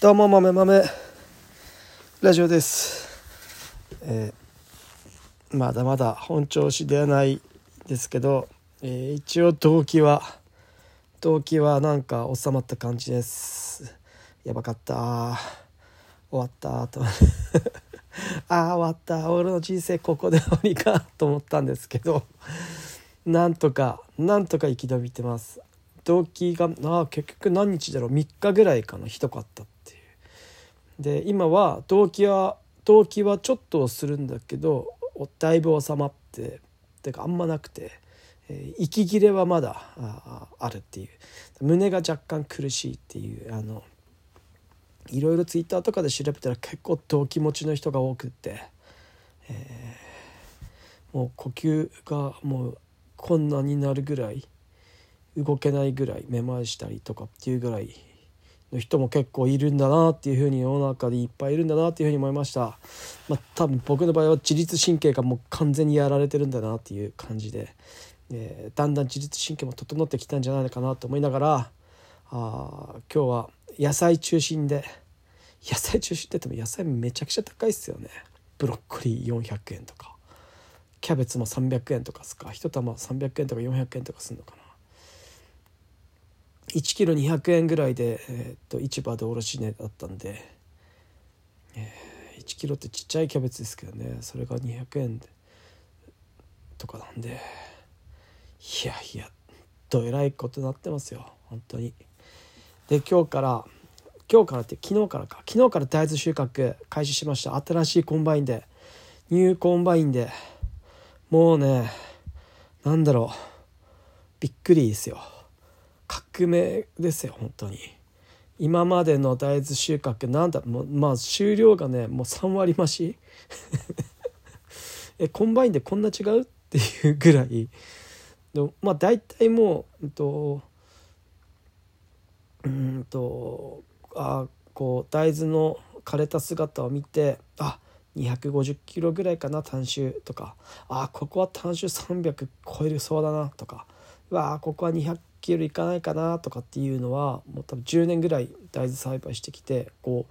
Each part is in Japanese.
どうも豆豆。ラジオです、えーまだまだ本調子ではないですけど、えー一応動機は動機はなんか収まった感じです。やばかった。終わった。と ああ終わった。俺の人生ここで終わりかと思ったんですけどなんとかなんとか生き延びてます。動機があ結局何日だろう。3日ぐらいかな。ひどかった。ってで今は動機は動機はちょっとするんだけどだいぶ収まっててかあんまなくて、えー息切れはまだああるっていう。胸が若干苦しいっていうあのいろいろツイッターとかで調べたら結構動機持ちの人が多くって、えーもう呼吸がもう困難になるぐらい動けないぐらいめまいしたりとかっていうぐらいの人も結構いるんだなっていうふうに世の中でいっぱいいるんだなっていうふうに思いました。まあ多分僕の場合は自律神経がもう完全にやられてるんだなっていう感じで、えーだんだん自律神経も整ってきたんじゃないのかなと思いながらあ今日は野菜中心で野菜中心って言っても野菜めちゃくちゃ高いっすよね。ブロッコリー400円とかキャベツも300円とかすか一玉300円とか400円とかするのかな。1キロ200円ぐらいで、えーと市場で卸値だったんで、えー1キロってちっちゃいキャベツですけどねそれが200円とかなんでいやいやどえらいことになってますよ本当に。で今日から今日からって昨日からか。昨日から大豆収穫開始しました。新しいコンバインでニューコンバインでもうねなんだろうびっくりですよ。革命ですよ本当に。今までの大豆収穫なんだもうまあ収量がねもう3割増し。えコンバインでこんな違う？っていうぐらい。でまあ大体もううんとうんとあこう大豆の枯れた姿を見てあ250キロぐらいかな単種とか。あここは単種300超えるそうだなとか。わあここは200キロいかないかなとかっていうのはもう多分10年ぐらい大豆栽培してきてこ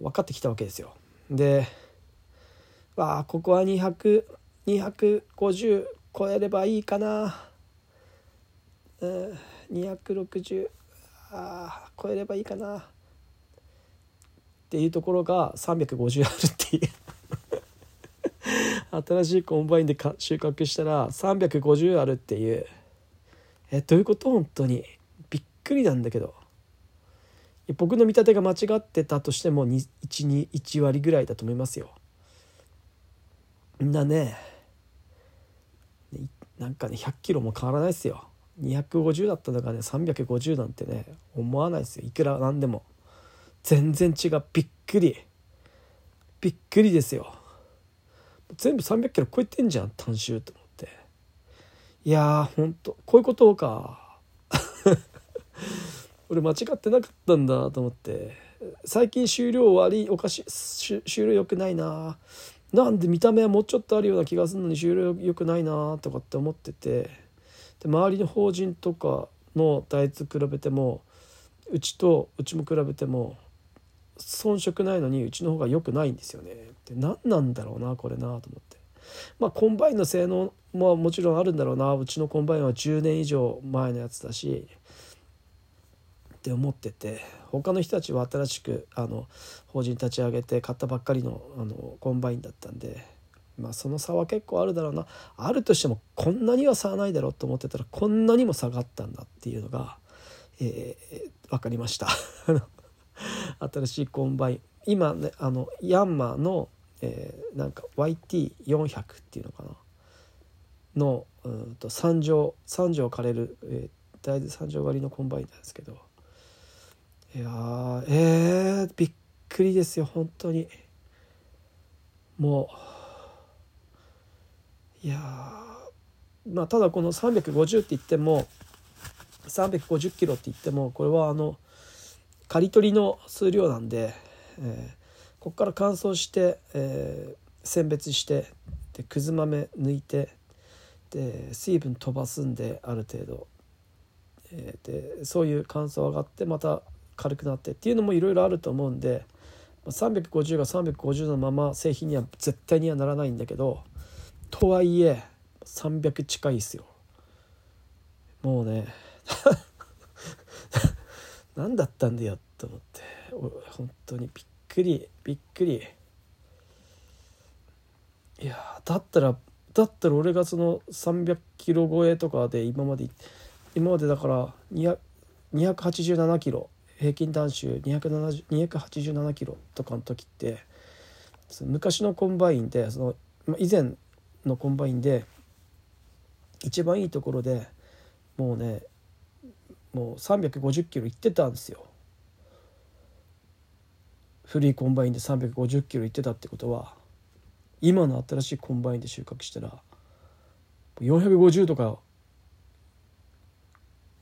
う分かってきたわけですよ。でわあここは200250超えればいいかな、うん、260あ超えればいいかな。っていうところが350あるっていう。新しいコンバインでか収穫したら350あるっていう。えどういうこと？本当に。びっくりなんだけど。僕の見立てが間違ってたとしても1、2割ぐらいだと思いますよ。みんなねなんかね100キロも変わらないですよ。250だったのがね350なんてね思わないですよ。いくらなんでも。全然違う。びっくり。びっくりですよ。全部300キロ超えてんじゃん単周と。いやーほんとこういうことか 俺間違ってなかったんだと思って最近終了悪いおかし終了良くないななんで見た目はもうちょっとあるような気がするのに収量良くないなとかって思っててで周りの法人とかの大豆比べてもうちとうちも比べても遜色ないのにうちの方が良くないんですよね。で何なんだろうなこれなと思って。まあコンバインの性能ももちろんあるんだろうな。うちのコンバインは10年以上前のやつだし。って思ってて。他の人たちは新しくあの法人立ち上げて買ったばっかりのあのコンバインだったんで、まあ、その差は結構あるだろうな。あるとしてもこんなには差はないだろうと思ってたらこんなにも差があったんだっていうのが、えー分かりました。新しいコンバイン。今ねあのヤンマーの、えーなんか YT400 っていうのかな？のうんと3条3条刈れる、えー大豆3条刈りのコンバインなんですけど。いやーえー、びっくりですよ本当に。もういやまあただこの350って言っても350キロって言ってもこれはあの刈り取りの数量なんで、えーここから乾燥して、えー選別してでくず豆抜いてで水分飛ばすんである程度、えーでそういう乾燥上がってまた軽くなってっていうのもいろいろあると思うんで350が350のまま製品には絶対にはならないんだけどとはいえ300近いですよ。もうね 何だったんだよと思って。本当にびっくりびっくり。いやだったらだったら俺がその300キロ超えとかで今まで今までだから287キロ平均反収287キロとかの時って昔のコンバインでその以前のコンバインで一番いいところでもうねもう350キロいってたんですよ。古いコンバインで350キロいってたってことは今の新しいコンバインで収穫したら450とか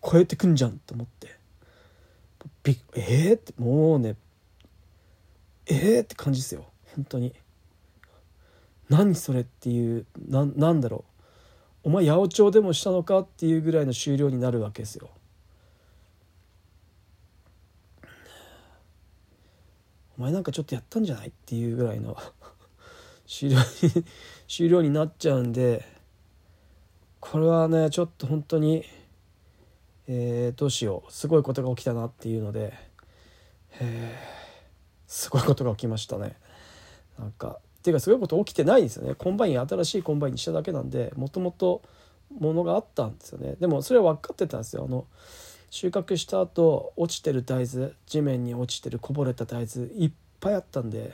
超えてくんじゃんと思ってびえー、ってもうねえー、って感じですよ。本当に。何それっていうななんだろう。お前八百長でもしたのかっていうぐらいの収量になるわけですよ。お前なんかちょっとやったんじゃない？っていうぐらいの 収量に収量になっちゃうんでこれはねちょっと本当にえー、どうしよう。すごいことが起きたなっていうので、え、すごいことが起きましたね。なんかっていうかすごいこと起きてないんですよね。コンバイン新しいコンバインにしただけなんでもともとものがあったんですよね。でもそれは分かってたんですよ。あの収穫した後落ちてる大豆地面に落ちてるこぼれた大豆いっぱいあったんで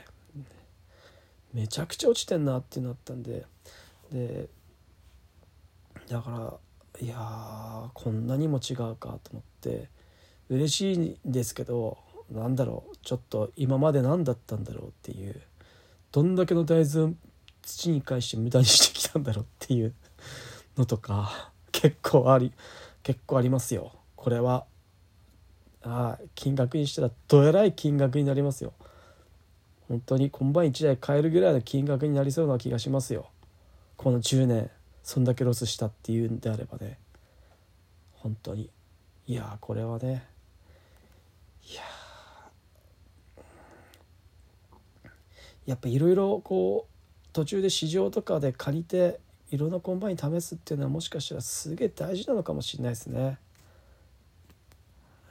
めちゃくちゃ落ちてんなってなったんででだからいやこんなにも違うかと思って嬉しいんですけどなんだろうちょっと今まで何だったんだろうっていうどんだけの大豆を土に返して無駄にしてきたんだろうっていうのとか結構あり結構ありますよ。これはあ金額にしたらどえらい金額になりますよ。本当にコンバイン1台買えるぐらいの金額になりそうな気がしますよ。この10年そんだけロスしたっていうんであればね。本当に。いやこれはね。いややっぱいろいろこう途中で試乗とかで借りていろんなコンバイン試すっていうのはもしかしたらすげえ大事なのかもしれないですね。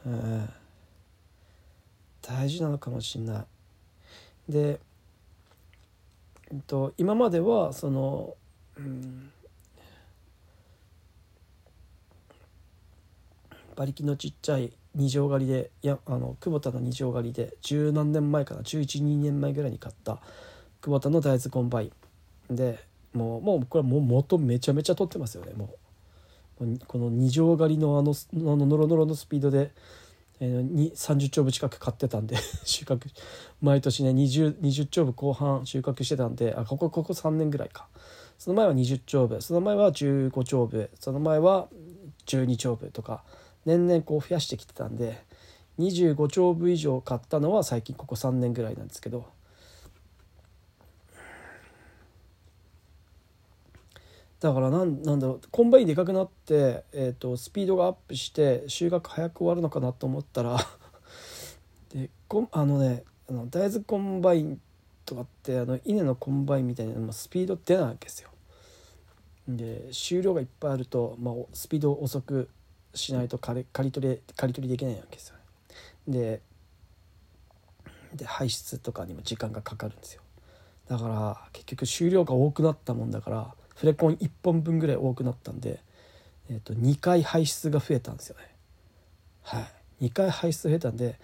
うん、大事なのかもしれない。で、えっと、今まではその、うん、馬力のちっちゃい二条刈りでいやあのクボタの二条刈りで十何年前かな1112年前ぐらいに買った久保田の大豆コンバイ。ンでもうもうこれはもう元めちゃめちゃ取ってますよねもう。この二条狩りのあのあのノロノロのスピードで、えー、30丁部近く買ってたんで 収穫毎年ね 20, 20丁部後半収穫してたんであここここ3年ぐらいかその前は20丁部その前は15丁部その前は12丁部とか。年々こう増やしてきてたんで25丁部以上買ったのは最近ここ3年ぐらいなんですけどだからなんなんだろうコンバインでかくなって、えーと、スピードがアップして収穫早く終わるのかなと思ったら でこあのねあの大豆コンバインとかってあの稲のコンバインみたいなスピード出ないわけですよ。で収量がいっぱいあると、まあ、スピードを遅くしないと刈りり取り刈り取りできないわけですよね。でで排出とかにも時間がかかるんですよだから結局収量が多くなったもんだからフレコン1本分ぐらい多くなったんで、えー、と2回排出が増えたんですよね。はい。2回排出増えたんで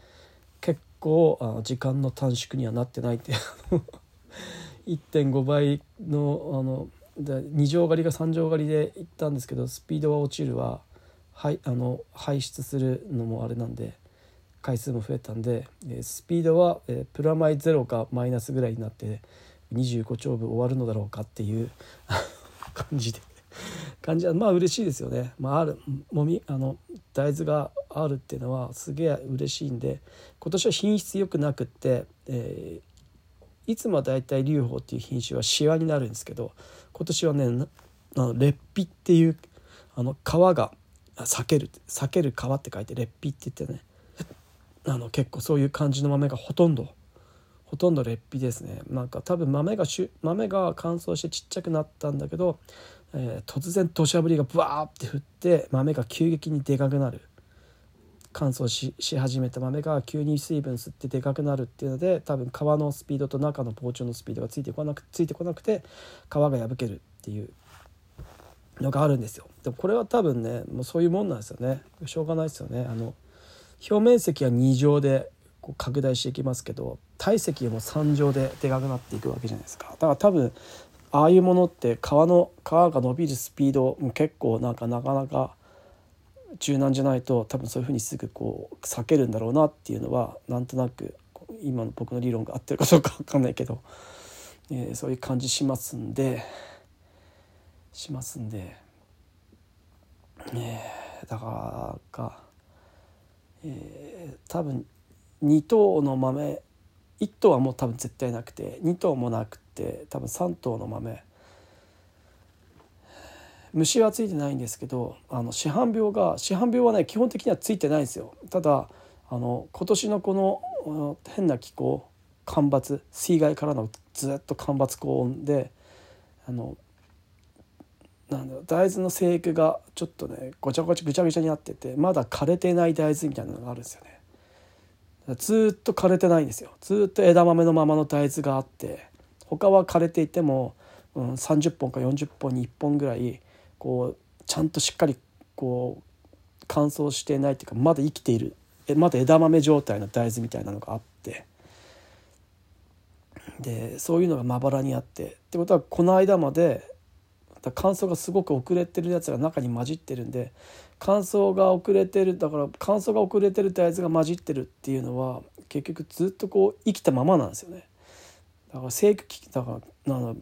結構あの時間の短縮にはなってないって1.5 倍のあの2乗狩りが3乗狩りで行ったんですけどスピードは落ちるははいあの排出するのもあれなんで回数も増えたんで、えスピードは、えプラマイゼロかマイナスぐらいになって25丁分終わるのだろうかっていう 感じで感じはまあ嬉しいですよね。まあ、あるもみあの大豆があるっていうのはすげえ嬉しいんで今年は品質良くなくって、えー、いつもは大体龍宝っていう品種はシワになるんですけど今年はねあの劣皮っていうあの皮が避ける避ける皮って書いて劣皮って言ってねあの結構そういう感じの豆がほとんどほとんど劣皮ですね。なんか多分豆がし豆が乾燥してちっちゃくなったんだけど、えー、突然土砂降りがブワーって降って豆が急激にでかくなる。乾燥し始めた豆が急に水分吸ってでかくなるっていうので多分皮のスピードと中の膨張のスピードがついてこなくついてこなくて皮が破けるっていうのがあるんですよ。でもこれは多分ねもうそういうもんなんですよね。しょうがないですよね。あの表面積は2乗でこう拡大していきますけど体積も3乗ででかくなっていくわけじゃないですか。だから多分ああいうものって皮の皮が伸びるスピードも結構なんかなかなか柔軟じゃないと多分そういうふうにすぐこう避けるんだろうなっていうのはなんとなく今の僕の理論が合ってるかどうか分かんないけど、えー、そういう感じしますんでしますんで、えー、だからか、えー、多分2等の豆。1等はもう多分絶対なくて。2等もなくて多分3等の豆。虫はついてないんですけどあの市販病が市販病はね基本的にはついてないんですよ。ただあの今年のこの変な気候干ばつ水害からのずっと干ばつ高温であのなんだろう大豆の生育がちょっとねごちゃごちゃぐちゃぐちゃになっててまだ枯れてない大豆みたいなのがあるんですよね。ずっと枯れてないんですよ。ずっと枝豆のままの大豆があって他は枯れていても、うん、30本か40本に1本ぐらいこうちゃんとしっかりこう乾燥していないっていうかまだ生きているまだ枝豆状態の大豆みたいなのがあって。でそういうのがまばらにあって。ってことはこの間まで乾燥がすごく遅れてるやつが中に混じってるんで乾燥が遅れてるだから乾燥が遅れてる大豆が混じってるっていうのは結局ずっとこう生きたままなんですよね。だから生育期だからな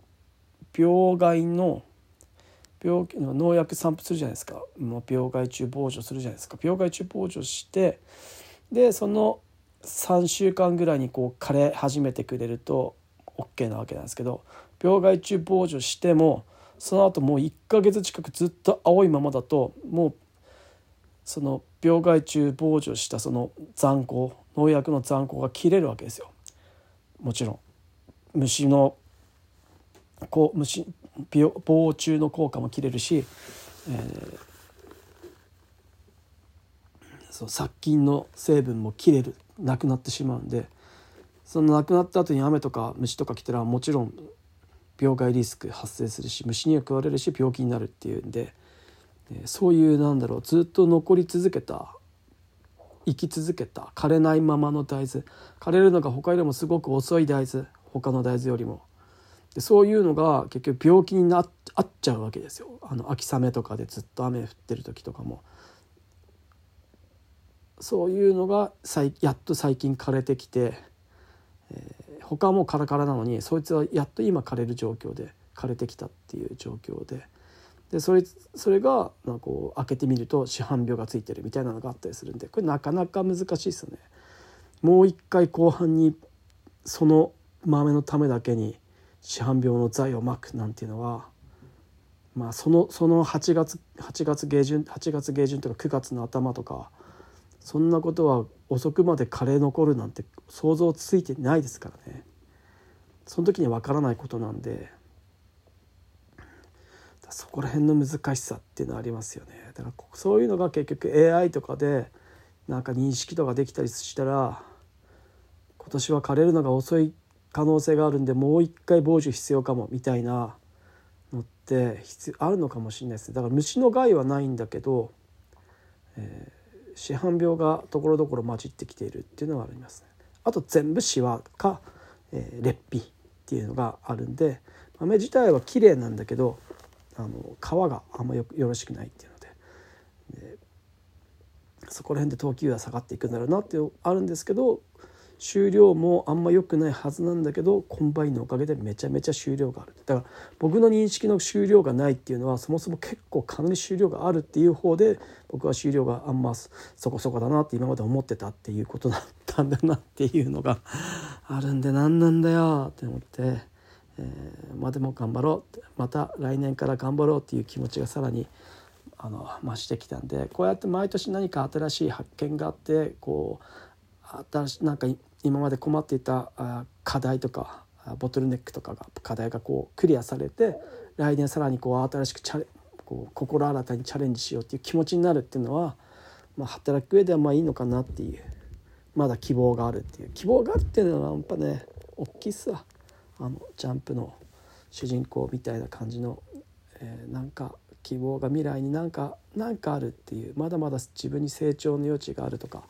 病害の病気の農薬散布するじゃないですかもう病害虫防除するじゃないですか病害虫防除してでその3週間ぐらいにこう枯れ始めてくれると OK なわけなんですけど病害虫防除してもその後もう1ヶ月近くずっと青いままだともうその病害虫防除したその残光農薬の残光が切れるわけですよ。もちろん虫のこう虫防虫の効果も切れるし、えー、そう殺菌の成分も切れるなくなってしまうんでそのなくなった後に雨とか虫とか来たらもちろん病害リスク発生するし虫には食われるし病気になるっていうんでそういうなんだろうずっと残り続けた生き続けた枯れないままの大豆。枯れるのが他よりもすごく遅い大豆。他の大豆よりも。でそういうのが結局病気になっちゃうわけですよ。あの秋雨とかでずっと雨降ってる時とかも。そういうのがやっと最近枯れてきて、えー、他はもうカラカラなのにそいつはやっと今枯れる状況で枯れてきたっていう状況で。でそれそれがなんかこう開けてみると市販病がついてるみたいなのがあったりするんでこれなかなか難しいですよね。もう一回後半にその豆のためだけに市販病の剤をまくなんていうのはまあそのその8月8月下旬8月下旬とか9月の頭とかそんなことは遅くまでカレー残るなんて想像ついてないですからねその時にわからないことなんでそこら辺の難しさっていうのはありますよねだからそういうのが結局 AI とかでなんか認識とかできたりしたら今年は枯れるのが遅い可能性があるんでもう一回防除必要かもみたいなのって必あるのかもしれないですだから虫の害はないんだけど、えー、市販病がところどころ混じってきているっていうのはありますね。あと全部シワか、えー、劣皮っていうのがあるんで豆自体は綺麗なんだけどあの皮があんまよよろしくないっていうので。でそこら辺で等級は下がっていくんだろうなってあるんですけど収量もあんま良くないはずなんだけどコンバインのおかげでめちゃめちゃ収量がある。だから僕の認識の収量がないっていうのはそもそも結構かなり収量があるっていう方で僕は収量があんまそこそこだなって今まで思ってたっていうことだったんだなっていうのがあるんで何なんだよって思って、えー、まあでも頑張ろうまた来年から頑張ろうっていう気持ちがさらにあの増してきたんでこうやって毎年何か新しい発見があってこう新しなんか今まで困っていた課題とかボトルネックとかが課題がこうクリアされて来年さらにこう新しくチャレこう心新たにチャレンジしようっていう気持ちになるっていうのは、まあ、働く上ではまあいいのかなっていうまだ希望があるっていう。希望があるっていうのはやっぱね大きいっすわ。あのジャンプの主人公みたいな感じの、えー、なんか希望が未来になんかなんかあるっていうまだまだ自分に成長の余地があるとか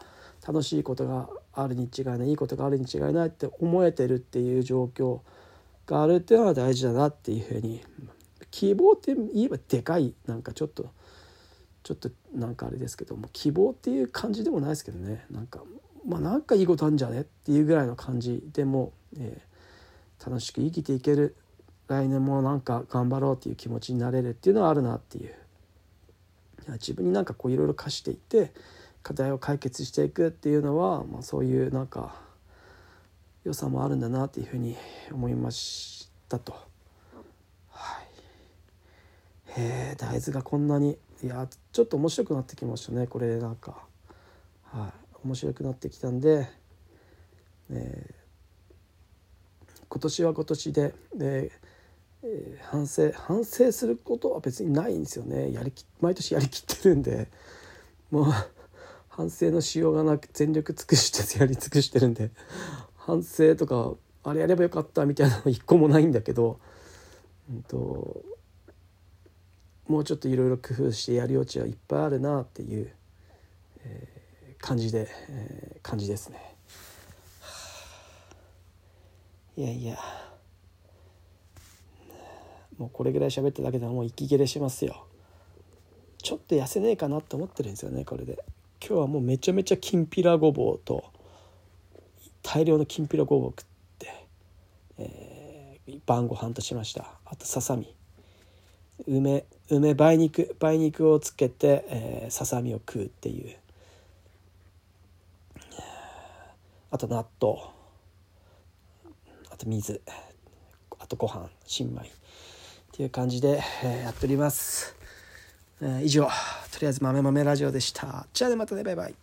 楽しいことがあるに違いないいいことがあるに違いないって思えてるっていう状況があるっていうのは大事だなっていうふうに希望って言えばでかいなんかちょっとちょっとなんかあれですけども希望っていう感じでもないですけどね。なんかまあなんかいいことあるんじゃねっていうぐらいの感じでも、え、楽しく生きていける。来年もなんか頑張ろうっていう気持ちになれるっていうのはあるなっていう。自分になんかこういろいろ課していって課題を解決していくっていうのは、まあ、そういうなんか良さもあるんだなっていうふうに思いましたと。はい、へえ大豆がこんなにいやちょっと面白くなってきましたね。これなんか。はい、面白くなってきたんで、えー、今年は今年でえー、反省反省することは別にないんですよね。やりき毎年やりきってるんで。もう反省のしようがなく全力尽くしてやり尽くしてるんで。反省とかあれやればよかったみたいなの一個もないんだけど、うんと、もうちょっといろいろ工夫してやる余地はいっぱいあるなっていう、えー、感じで、えー、感じですね。いやいや。もうこれぐらい喋っただけでもう息切れしますよ。ちょっと痩せねえかなって思ってるんですよねこれで。今日はもうめちゃめちゃきんぴらごぼうと大量のきんぴらごぼう食って、えー、晩ご飯としました。あとささみ。梅梅梅肉梅肉をつけて、えー、ささみを食うっていう。あと納豆。と水。あとご飯新米っていう感じで、え、やっております、え、以上とりあえず豆豆ラジオでした。じゃあねまたねバイバイ。